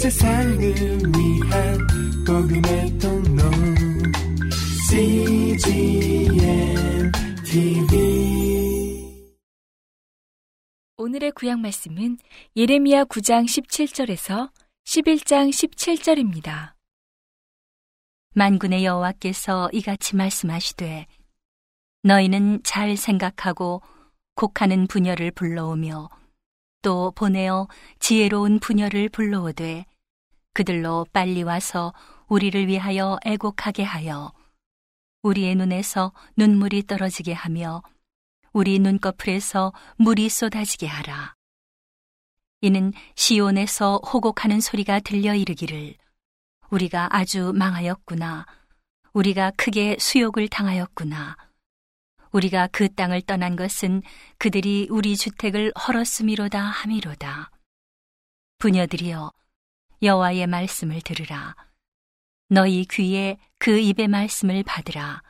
세상을 위한 복음의 통로 CGM TV 오늘의 구약 말씀은 예레미야 9장 17절에서 11장 17절입니다. 만군의 여호와께서 이같이 말씀하시되 너희는 잘 생각하고 곡하는 부녀를 불러오며 또 보내어 지혜로운 부녀를 불러오되 그들로 빨리 와서 우리를 위하여 애곡하게 하여 우리의 눈에서 눈물이 떨어지게 하며 우리 눈꺼풀에서 물이 쏟아지게 하라. 이는 시온에서 호곡하는 소리가 들려 이르기를 우리가 아주 망하였구나. 우리가 크게 수욕을 당하였구나. 우리가 그 땅을 떠난 것은 그들이 우리 주택을 헐었음이로다 함이로다. 부녀들이여 여호와의 말씀을 들으라. 너희 귀에 그 입의 말씀을 받으라.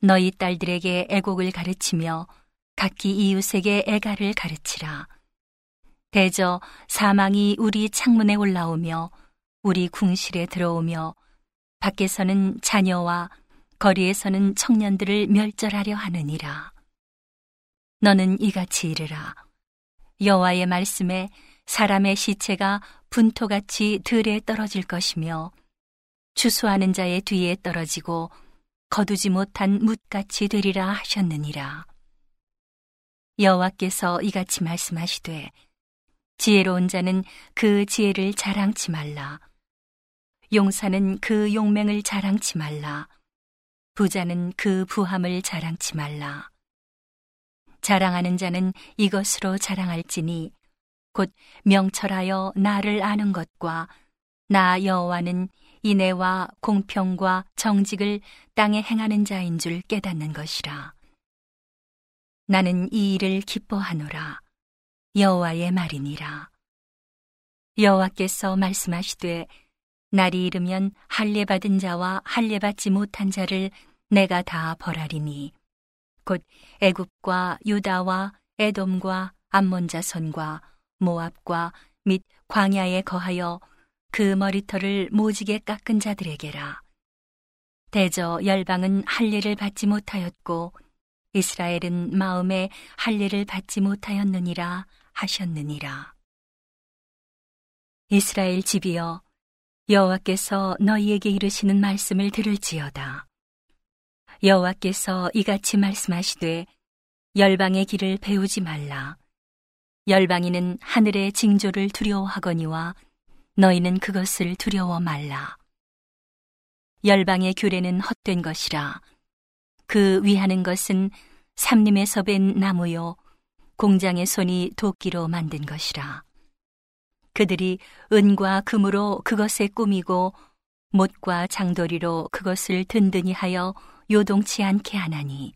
너희 딸들에게 애곡을 가르치며 각기 이웃에게 애가를 가르치라. 대저 사망이 우리 창문에 올라오며 우리 궁실에 들어오며 밖에서는 자녀와 거리에서는 청년들을 멸절하려 하느니라. 너는 이같이 이르라. 여호와의 말씀에 사람의 시체가 분토같이 들에 떨어질 것이며 추수하는 자의 뒤에 떨어지고 거두지 못한 뭇같이 되리라 하셨느니라. 여호와께서 이같이 말씀하시되 지혜로운 자는 그 지혜를 자랑치 말라. 용사는 그 용맹을 자랑치 말라. 부자는 그 부함을 자랑치 말라. 자랑하는 자는 이것으로 자랑할지니 곧 명철하여 나를 아는 것과 나 여호와는 인애와 공평과 정직을 땅에 행하는 자인 줄 깨닫는 것이라. 나는 이 일을 기뻐하노라. 여호와의 말이니라. 여호와께서 말씀하시되 날이 이르면 할례 받은 자와 할례 받지 못한 자를 내가 다 벌하리니 곧 애굽과 유다와 에돔과 암몬 자손과 모압과 및 광야에 거하여 그 머리털을 모지게 깎은 자들에게라 대저 열방은 할례를 받지 못하였고 이스라엘은 마음에 할례를 받지 못하였느니라 하셨느니라 이스라엘 집이여 여호와께서 너희에게 이르시는 말씀을 들을지어다. 여호와께서 이같이 말씀하시되 열방의 길을 배우지 말라. 열방이는 하늘의 징조를 두려워하거니와 너희는 그것을 두려워 말라. 열방의 규례는 헛된 것이라. 그 위하는 것은 삼림에서 벤 나무요 공장의 손이 도끼로 만든 것이라. 그들이 은과 금으로 그것에 꾸미고 못과 장도리로 그것을 든든히 하여 요동치 않게 하나니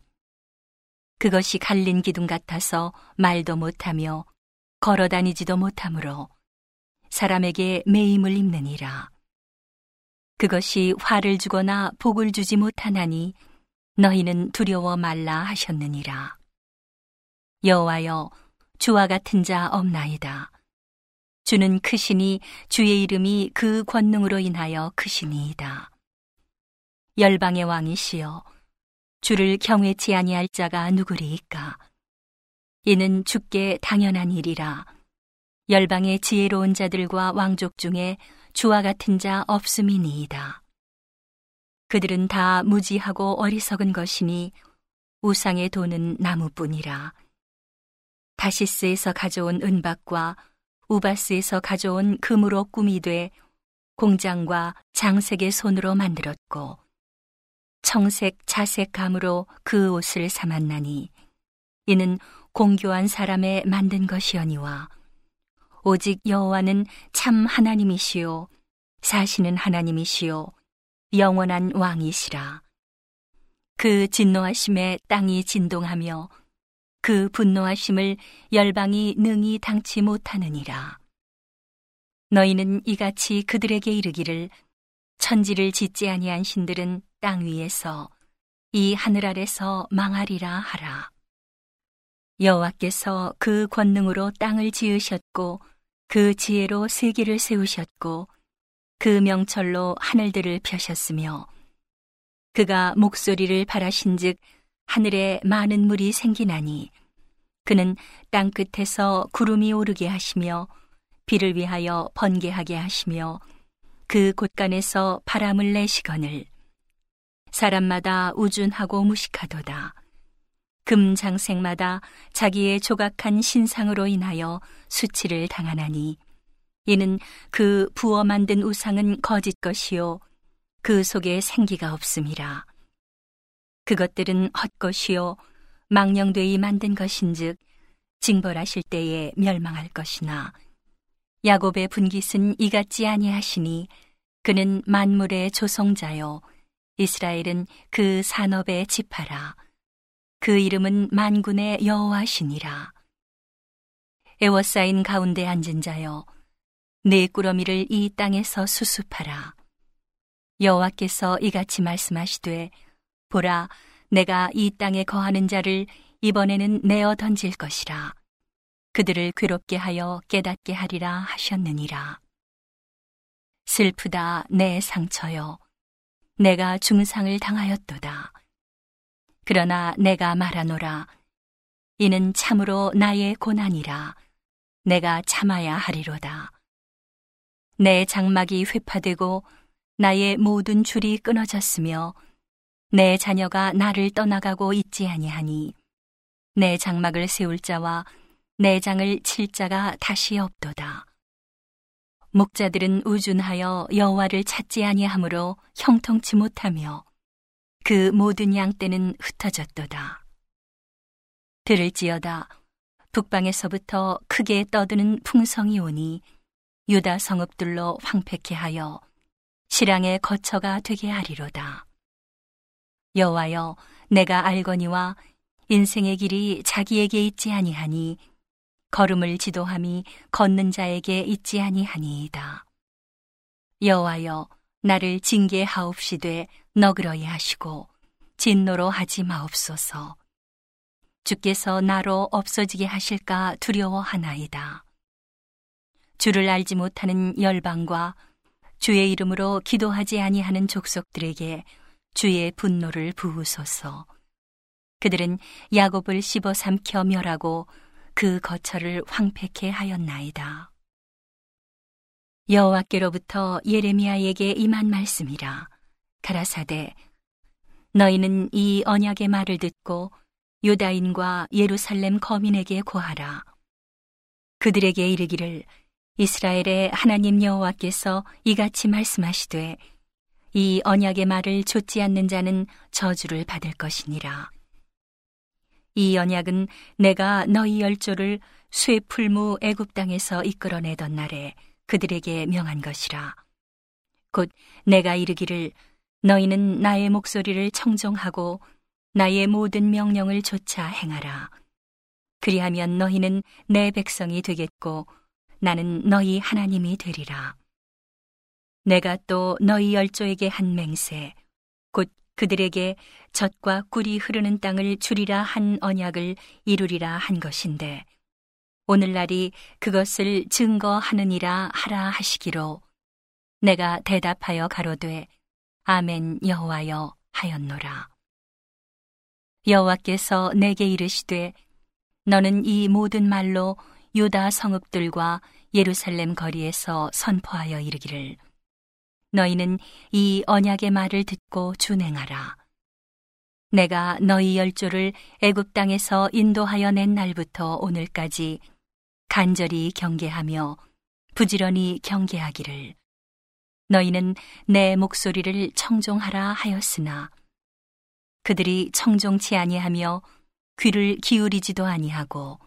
그것이 갈린 기둥 같아서 말도 못하며 걸어 다니지도 못하므로 사람에게 매임을 입느니라. 그것이 화를 주거나 복을 주지 못하나니 너희는 두려워 말라 하셨느니라. 여호와여 주와 같은 자 없나이다. 주는 크시니 주의 이름이 그 권능으로 인하여 크시니이다. 열방의 왕이시여 주를 경외치 아니할 자가 누구리이까 이는 주께 당연한 일이라 열방의 지혜로운 자들과 왕족 중에 주와 같은 자 없음이니이다. 그들은 다 무지하고 어리석은 것이니 우상의 돈은 나무뿐이라. 다시스에서 가져온 은박과 우바스에서 가져온 금으로 꾸미 되 공장과 장색의 손으로 만들었고 청색 자색 감으로 그 옷을 삼았나니 이는 공교한 사람의 만든 것이오니와 오직 여호와는 참 하나님이시요 사시는 하나님이시요 영원한 왕이시라 그 진노하심에 땅이 진동하며 그 분노하심을 열방이 능히 당치 못하느니라. 너희는 이같이 그들에게 이르기를 천지를 짓지 아니한 신들은 땅 위에서 이 하늘 아래서 망하리라 하라. 여호와께서 그 권능으로 땅을 지으셨고 그 지혜로 세계를 세우셨고 그 명철로 하늘들을 펴셨으며 그가 목소리를 바라신즉 하늘에 많은 물이 생기나니 그는 땅 끝에서 구름이 오르게 하시며 비를 위하여 번개하게 하시며 그 곳간에서 바람을 내시거늘 사람마다 우준하고 무식하도다. 금장색마다 자기의 조각한 신상으로 인하여 수치를 당하나니 이는 그 부어 만든 우상은 거짓 것이요 그 속에 생기가 없음이라. 그것들은 헛것이요 망령되이 만든 것인즉 징벌하실 때에 멸망할 것이나. 야곱의 분깃은 이같지 아니하시니 그는 만물의 조성자요 이스라엘은 그 산업의 지파라 그 이름은 만군의 여호와시니라. 에워싸인 가운데 앉은 자여 내 꾸러미를 이 땅에서 수습하라. 여호와께서 이같이 말씀하시되 보라 내가 이 땅에 거하는 자를 이번에는 내어 던질 것이라. 그들을 괴롭게 하여 깨닫게 하리라 하셨느니라. 슬프다 내 상처여 내가 중상을 당하였도다 그러나 내가 말하노라. 이는 참으로 나의 고난이라. 내가 참아야 하리로다. 내 장막이 회파되고 나의 모든 줄이 끊어졌으며 내 자녀가 나를 떠나가고 있지 아니하니 내 장막을 세울 자와 내 장을 칠 자가 다시 없도다. 목자들은 우준하여 여호와를 찾지 아니하므로 형통치 못하며 그 모든 양떼는 흩어졌도다. 들을지어다 북방에서부터 크게 떠드는 풍성이 오니 유다 성읍들로 황폐케 하여 실랑의 거처가 되게 하리로다. 여호와여 내가 알거니와 인생의 길이 자기에게 있지 아니하니 걸음을 지도함이 걷는 자에게 있지 아니하니이다. 여호와여 나를 징계하옵시되 너그러이 하시고 진노로 하지 마옵소서. 주께서 나로 없어지게 하실까 두려워하나이다. 주를 알지 못하는 열방과 주의 이름으로 기도하지 아니하는 족속들에게 주의 분노를 부으소서. 그들은 야곱을 씹어 삼켜 멸하고 그 거처를 황폐케 하였나이다. 여호와께로부터 예레미야에게 임한 말씀이라 가라사대 너희는 이 언약의 말을 듣고 유다인과 예루살렘 거민에게 고하라 그들에게 이르기를 이스라엘의 하나님 여호와께서 이같이 말씀하시되 이 언약의 말을 좇지 않는 자는 저주를 받을 것이니라. 이 언약은 내가 너희 열조를 쇠풀무 애굽 땅에서 이끌어내던 날에 그들에게 명한 것이라. 곧 내가 이르기를 너희는 나의 목소리를 청정하고 나의 모든 명령을 조차 행하라. 그리하면 너희는 내 백성이 되겠고 나는 너희 하나님이 되리라. 내가 또 너희 열조에게 한 맹세, 곧 그들에게 젖과 꿀이 흐르는 땅을 주리라 한 언약을 이루리라 한 것인데, 오늘날이 그것을 증거하느니라 하라 하시기로 내가 대답하여 가로되 아멘 여호와여 하였노라. 여호와께서 내게 이르시되 너는 이 모든 말로 유다 성읍들과 예루살렘 거리에서 선포하여 이르기를 너희는 이 언약의 말을 듣고 준행하라. 내가 너희 열조를 애굽 땅에서 인도하여 낸 날부터 오늘까지 간절히 경계하며 부지런히 경계하기를 너희는 내 목소리를 청종하라 하였으나 그들이 청종치 아니하며 귀를 기울이지도 아니하고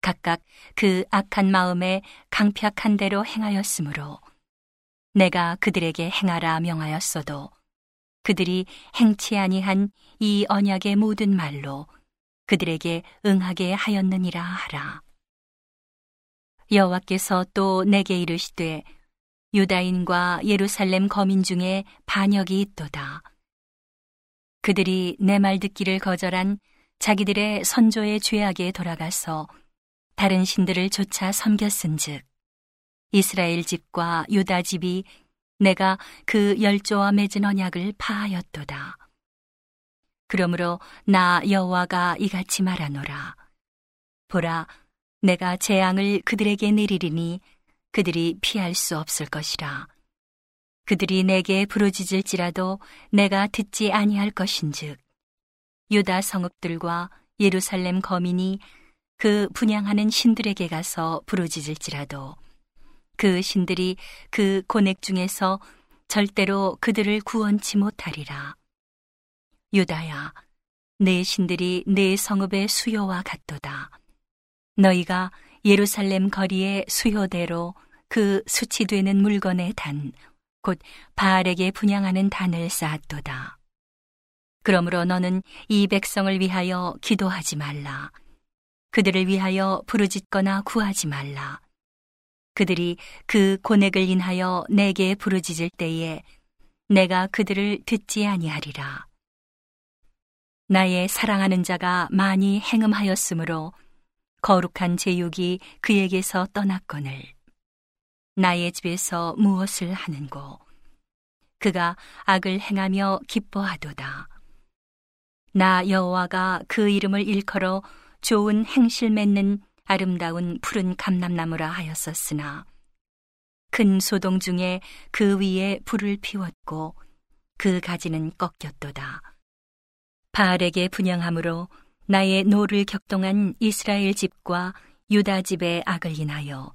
각각 그 악한 마음에 강팍한 대로 행하였으므로 내가 그들에게 행하라 명하였어도 그들이 행치 아니한 이 언약의 모든 말로 그들에게 응하게 하였느니라 하라. 여호와께서 또 내게 이르시되 유다인과 예루살렘 거민 중에 반역이 있도다. 그들이 내 말 듣기를 거절한 자기들의 선조의 죄악에 돌아가서 다른 신들을 조차 섬겼은즉 이스라엘 집과 유다 집이 내가 그 열조와 맺은 언약을 파하였도다. 그러므로 나 여호와가 이같이 말하노라. 보라, 내가 재앙을 그들에게 내리리니 그들이 피할 수 없을 것이라. 그들이 내게 부르짖을지라도 내가 듣지 아니할 것인즉 유다 성읍들과 예루살렘 거민이 그 분양하는 신들에게 가서 부르짖을지라도 그 신들이 그 고넥 중에서 절대로 그들을 구원치 못하리라. 유다야, 내 신들이 내 성읍의 수요와 같도다. 너희가 예루살렘 거리의 수요대로 그 수치되는 물건의 단, 곧 바알에게 분양하는 단을 쌓았도다. 그러므로 너는 이 백성을 위하여 기도하지 말라. 그들을 위하여 부르짖거나 구하지 말라. 그들이 그 고넥을 인하여 내게 부르짖을 때에 내가 그들을 듣지 아니하리라. 나의 사랑하는 자가 많이 행음하였으므로 거룩한 제육이 그에게서 떠났거늘 나의 집에서 무엇을 하는고 그가 악을 행하며 기뻐하도다. 나 여호와가 그 이름을 일컬어 좋은 행실 맺는 아름다운 푸른 감람나무라 하였었으나 큰 소동 중에 그 위에 불을 피웠고 그 가지는 꺾였도다. 바알에게 분향함으로 나의 노를 격동한 이스라엘 집과 유다 집의 악을 인하여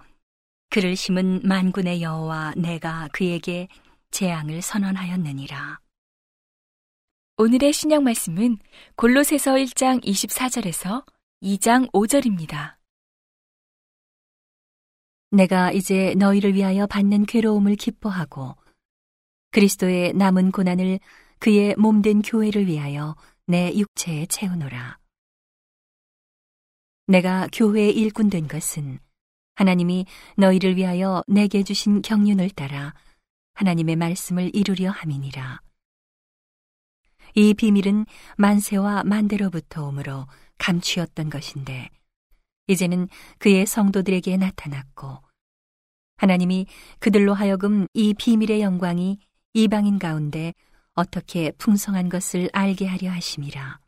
그를 심은 만군의 여호와 내가 그에게 재앙을 선언하였느니라. 오늘의 신약 말씀은 골로새서 1장 24절에서 2장 5절입니다. 내가 이제 너희를 위하여 받는 괴로움을 기뻐하고 그리스도의 남은 고난을 그의 몸된 교회를 위하여 내 육체에 채우노라. 내가 교회의 일꾼 된 것은 하나님이 너희를 위하여 내게 주신 경륜을 따라 하나님의 말씀을 이루려 함이니라. 이 비밀은 만세와 만대로부터 오므로 감추었던 것인데 이제는 그의 성도들에게 나타났고 하나님이 그들로 하여금 이 비밀의 영광이 이방인 가운데 어떻게 풍성한 것을 알게 하려 하심이라.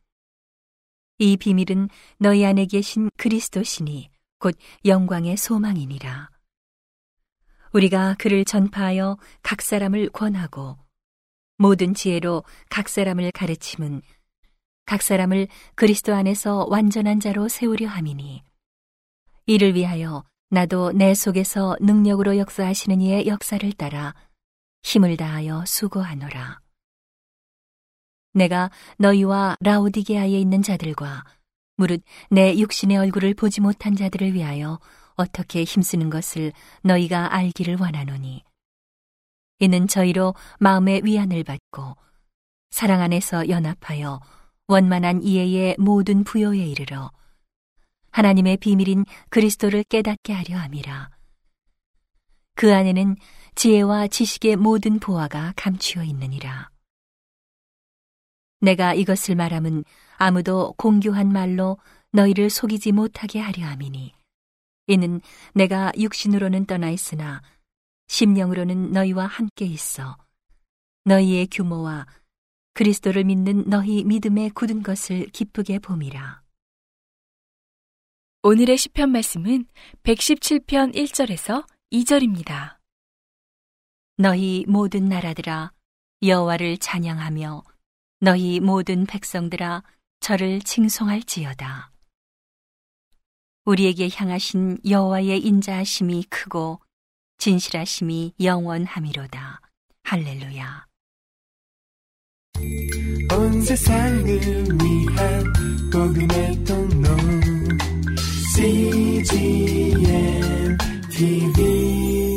이 비밀은 너희 안에 계신 그리스도시니 곧 영광의 소망이니라. 우리가 그를 전파하여 각 사람을 권하고 모든 지혜로 각 사람을 가르침은 각 사람을 그리스도 안에서 완전한 자로 세우려 함이니 이를 위하여 나도 내 속에서 능력으로 역사하시는 이의 역사를 따라 힘을 다하여 수고하노라. 내가 너희와 라오디게아에 있는 자들과 무릇 내 육신의 얼굴을 보지 못한 자들을 위하여 어떻게 힘쓰는 것을 너희가 알기를 원하노니 이는 저희로 마음의 위안을 받고 사랑 안에서 연합하여 원만한 이해의 모든 부여에 이르러 하나님의 비밀인 그리스도를 깨닫게 하려 함이라. 그 안에는 지혜와 지식의 모든 보화가 감추어 있느니라. 내가 이것을 말함은 아무도 공교한 말로 너희를 속이지 못하게 하려 함이니 이는 내가 육신으로는 떠나 있으나 심령으로는 너희와 함께 있어 너희의 규모와 그리스도를 믿는 너희 믿음에 굳은 것을 기쁘게 봄이라. 오늘의 시편 말씀은 117편 1절에서 2절입니다. 너희 모든 나라들아 여호와를 찬양하며 너희 모든 백성들아 저를 칭송할지어다. 우리에게 향하신 여호와의 인자하심이 크고 진실하심이 영원함이로다. 할렐루야. 온 세상을 위한 복음의 통로 CGM TV